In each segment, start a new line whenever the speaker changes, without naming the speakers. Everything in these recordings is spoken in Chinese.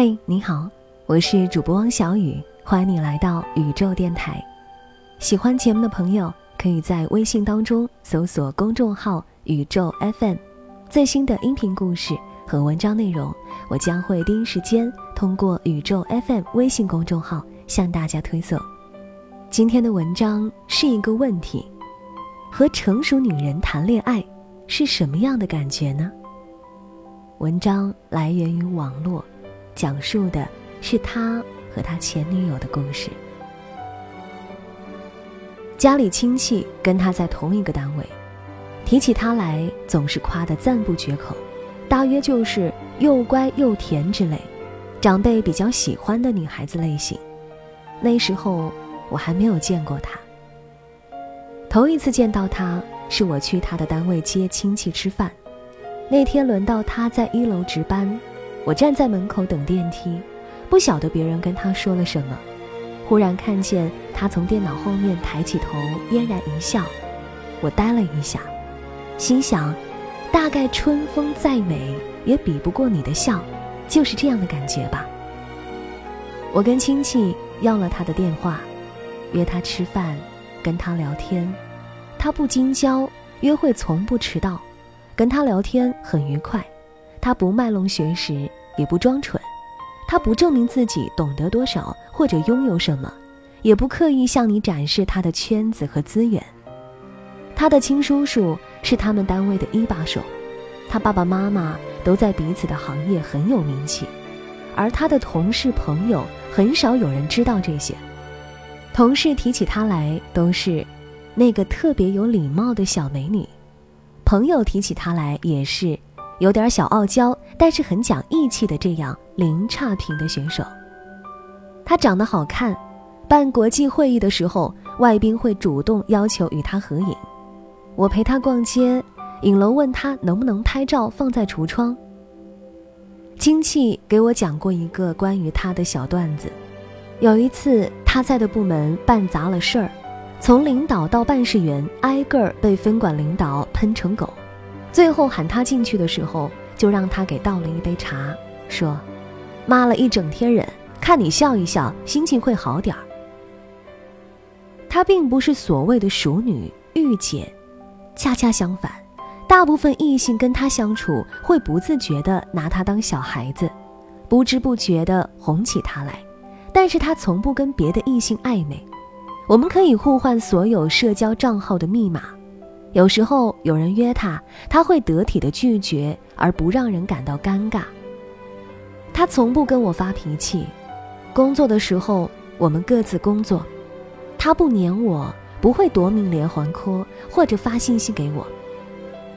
嘿，你好，我是主播汪小雨，欢迎你来到宇宙电台。喜欢节目的朋友，可以在微信当中搜索公众号“宇宙 FM”，最新的音频故事和文章内容，我将会第一时间通过宇宙 FM 微信公众号向大家推送。今天的文章是一个问题：和成熟女人谈恋爱是什么样的感觉呢？文章来源于网络。讲述的是他和他前女友的故事。家里亲戚跟他在同一个单位，提起他来总是夸得赞不绝口，大约就是又乖又甜之类，长辈比较喜欢的女孩子类型。那时候我还没有见过他，头一次见到他是我去他的单位接亲戚吃饭，那天轮到他在一楼值班。我站在门口等电梯，不晓得别人跟他说了什么，忽然看见他从电脑后面抬起头，嫣然一笑。我呆了一下，心想，大概春风再美也比不过你的笑，就是这样的感觉吧。我跟亲戚要了他的电话，约他吃饭，跟他聊天。他不经交，约会从不迟到，跟他聊天很愉快。他不卖弄学识，也不装蠢，他不证明自己懂得多少或者拥有什么，也不刻意向你展示他的圈子和资源。他的亲叔叔是他们单位的一把手，他爸爸妈妈都在彼此的行业很有名气，而他的同事朋友很少有人知道这些。同事提起他来都是那个特别有礼貌的小美女，朋友提起他来也是。有点小傲娇，但是很讲义气的这样零差评的选手。他长得好看，办国际会议的时候，外宾会主动要求与他合影。我陪他逛街，影楼问他能不能拍照放在橱窗。亲戚给我讲过一个关于他的小段子：有一次他在的部门办砸了事儿，从领导到办事员挨个儿被分管领导喷成狗。最后喊他进去的时候，就让他给倒了一杯茶，说：“骂了一整天人，看你笑一笑，心情会好点儿。”她并不是所谓的熟女御姐，恰恰相反，大部分异性跟她相处会不自觉地拿她当小孩子，不知不觉地哄起她来。但是她从不跟别的异性暧昧，我们可以互换所有社交账号的密码。有时候有人约他，他会得体的拒绝，而不让人感到尴尬。他从不跟我发脾气，工作的时候我们各自工作，他不黏我，不会夺命连环 call 或者发信息给我。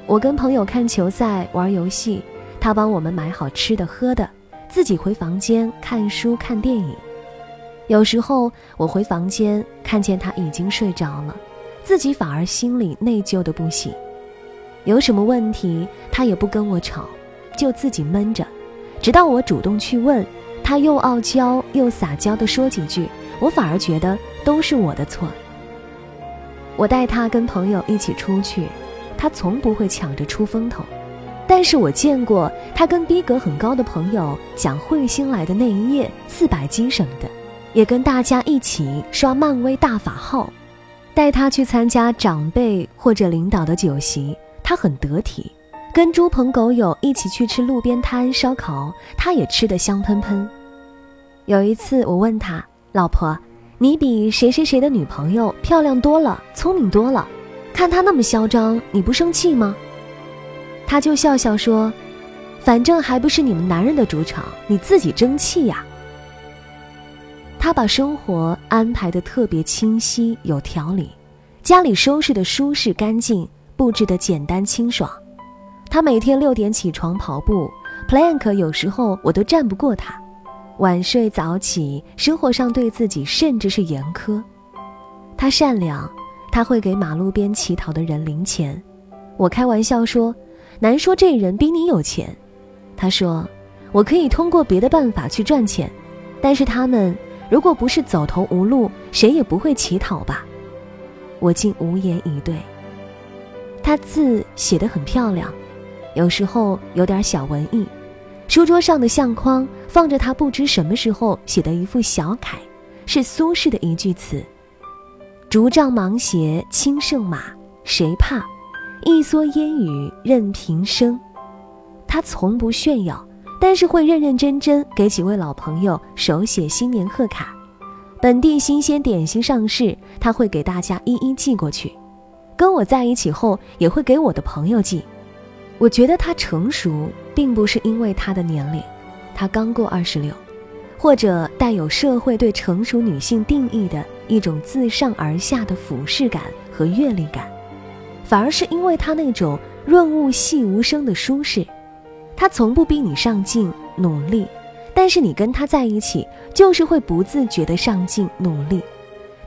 我跟朋友看球赛、玩游戏，他帮我们买好吃的喝的，自己回房间看书看电影。有时候我回房间看见他已经睡着了。自己反而心里内疚的不行，有什么问题他也不跟我吵，就自己闷着，直到我主动去问，他又傲娇又撒娇的说几句，我反而觉得都是我的错。我带他跟朋友一起出去，他从不会抢着出风头，但是我见过他跟逼格很高的朋友讲彗星来的那一夜四百斤什么的，也跟大家一起刷漫威大法号。带他去参加长辈或者领导的酒席，他很得体；跟猪朋狗友一起去吃路边摊烧烤，他也吃得香喷喷。有一次我问他：“老婆，你比谁谁谁的女朋友漂亮多了，聪明多了，看他那么嚣张，你不生气吗？”他就笑笑说：“反正还不是你们男人的主场，你自己争气呀。”他把生活安排的特别清晰有条理，家里收拾的舒适干净，布置的简单清爽。他每天六点起床跑步，plank 有时候我都站不过他。晚睡早起，生活上对自己甚至是严苛。他善良，他会给马路边乞讨的人零钱。我开玩笑说，难说这人比你有钱。他说，我可以通过别的办法去赚钱，但是他们。如果不是走投无路，谁也不会乞讨吧？我竟无言以对。他字写得很漂亮，有时候有点小文艺。书桌上的相框放着他不知什么时候写的一副小楷，是苏轼的一句词：“竹杖芒鞋轻胜马，谁怕？一蓑烟雨任平生。”他从不炫耀，但是会认认真真给几位老朋友手写新年贺卡。本地新鲜点心上市，他会给大家一一寄过去。跟我在一起后，也会给我的朋友寄。我觉得他成熟，并不是因为他的年龄，他刚过二十六，或者带有社会对成熟女性定义的一种自上而下的俯视感和阅历感，反而是因为他那种润物细无声的舒适。他从不逼你上进努力，但是你跟他在一起，就是会不自觉的上进努力。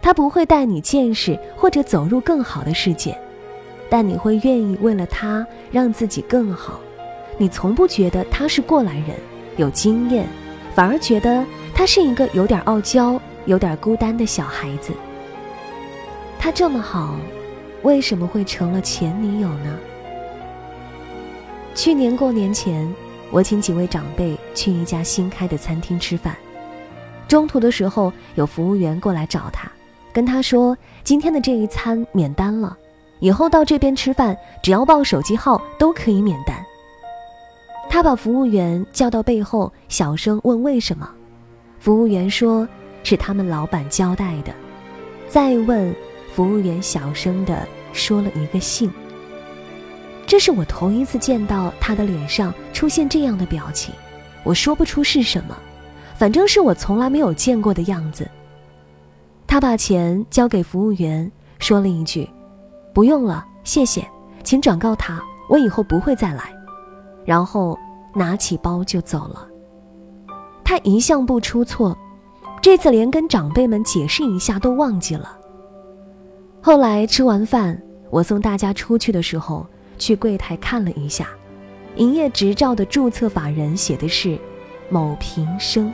他不会带你见识或者走入更好的世界。但你会愿意为了他让自己更好，你从不觉得他是过来人，有经验，反而觉得他是一个有点傲娇、有点孤单的小孩子。他这么好，为什么会成了前女友呢？去年过年前，我请几位长辈去一家新开的餐厅吃饭，中途的时候有服务员过来找他，跟他说今天的这一餐免单了。以后到这边吃饭，只要报手机号都可以免单。他把服务员叫到背后，小声问为什么。服务员说是他们老板交代的。再问，服务员小声的说了一个姓。这是我头一次见到他的脸上出现这样的表情，我说不出是什么，反正是我从来没有见过的样子。他把钱交给服务员，说了一句。不用了，谢谢，请转告他，我以后不会再来。然后拿起包就走了。他一向不出错，这次连跟长辈们解释一下都忘记了。后来吃完饭，我送大家出去的时候，去柜台看了一下，营业执照的注册法人写的是某平生。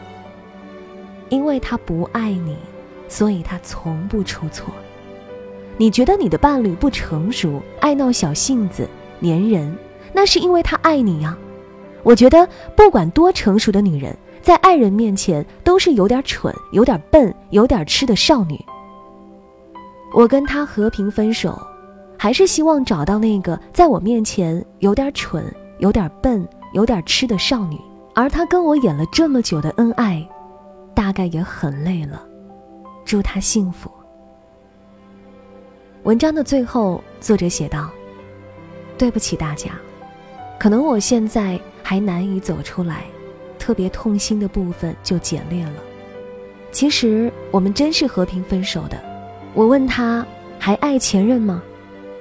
因为他不爱你，所以他从不出错。你觉得你的伴侣不成熟、爱闹小性子、粘人，那是因为他爱你呀。我觉得不管多成熟的女人，在爱人面前都是有点蠢、有点笨、有点痴的少女。我跟他和平分手，还是希望找到那个在我面前有点蠢、有点笨、有点痴的少女。而他跟我演了这么久的恩爱，大概也很累了。祝他幸福。文章的最后，作者写道：“对不起大家，可能我现在还难以走出来，特别痛心的部分就简略了。其实我们真是和平分手的。我问他还爱前任吗？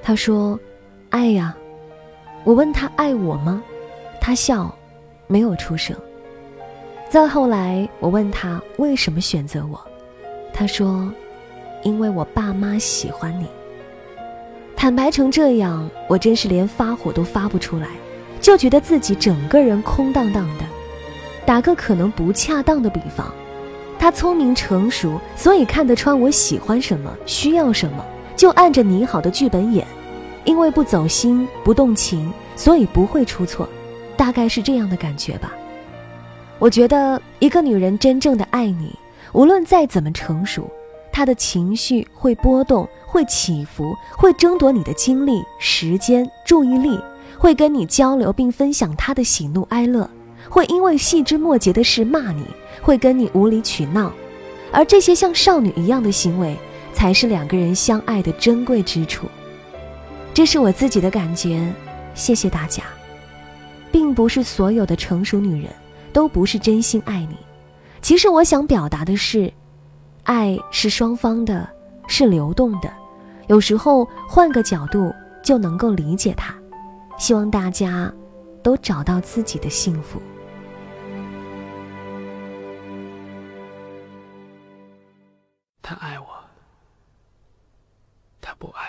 他说爱呀。我问他爱我吗？他笑，没有出声。再后来我问他为什么选择我，他说因为我爸妈喜欢你。”坦白成这样，我真是连发火都发不出来，就觉得自己整个人空荡荡的。打个可能不恰当的比方，他聪明成熟，所以看得穿我喜欢什么，需要什么，就按着拟好的剧本演。因为不走心、不动情，所以不会出错，大概是这样的感觉吧。我觉得一个女人真正的爱你，无论再怎么成熟，她的情绪会波动。会起伏，会争夺你的精力、时间、注意力，会跟你交流并分享她的喜怒哀乐，会因为细枝末节的事骂你，会跟你无理取闹，而这些像少女一样的行为，才是两个人相爱的珍贵之处。这是我自己的感觉，谢谢大家。并不是所有的成熟女人都不是真心爱你，其实我想表达的是，爱是双方的，是流动的。有时候换个角度就能够理解他，希望大家都找到自己的幸福。
他爱我，他不爱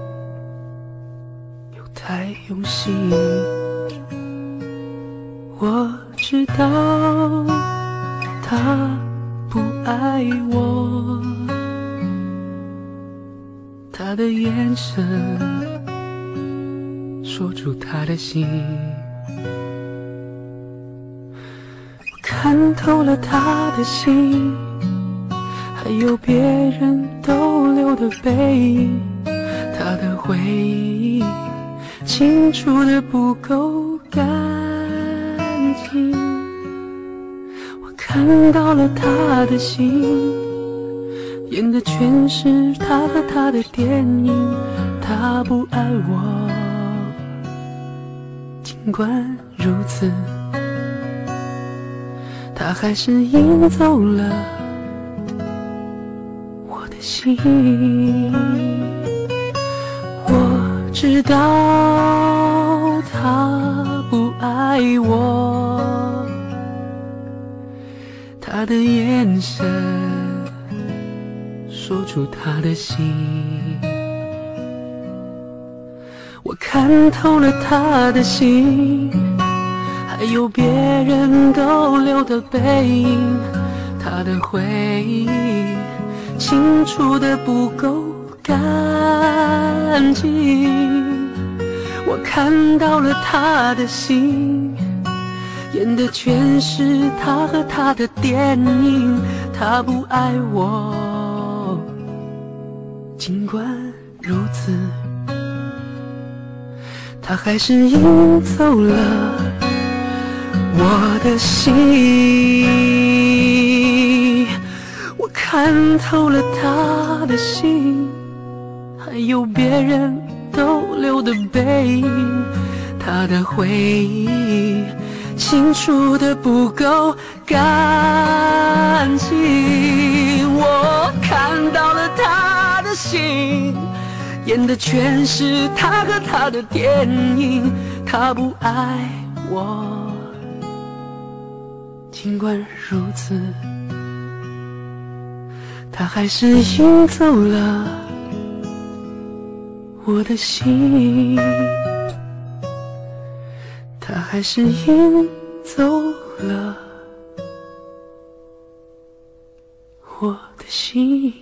太用心。我知道他不爱我，他的眼神说出他的心。看透了他的心，还有别人逗留的背影，他的回忆清楚的不够干净。我看到了他的心，演的全是他和他的电影。他不爱我，尽管如此。他还是赢走了我的心。知道他不爱我，他的眼神说出他的心。我看透了他的心。还有别人逗留的背影，他的回忆清楚的不够干安静。我看到了他的心，演的全是他和他的电影。他不爱我，尽管如此，他还是赢走了。我的心，我看透了他的心，还有别人逗留的背影，他的回忆清楚的不够干净。我看到了他的心，演的全是他和他的电影，他不爱我。尽管如此，他还是赢走了我的心，他还是赢走了我的心。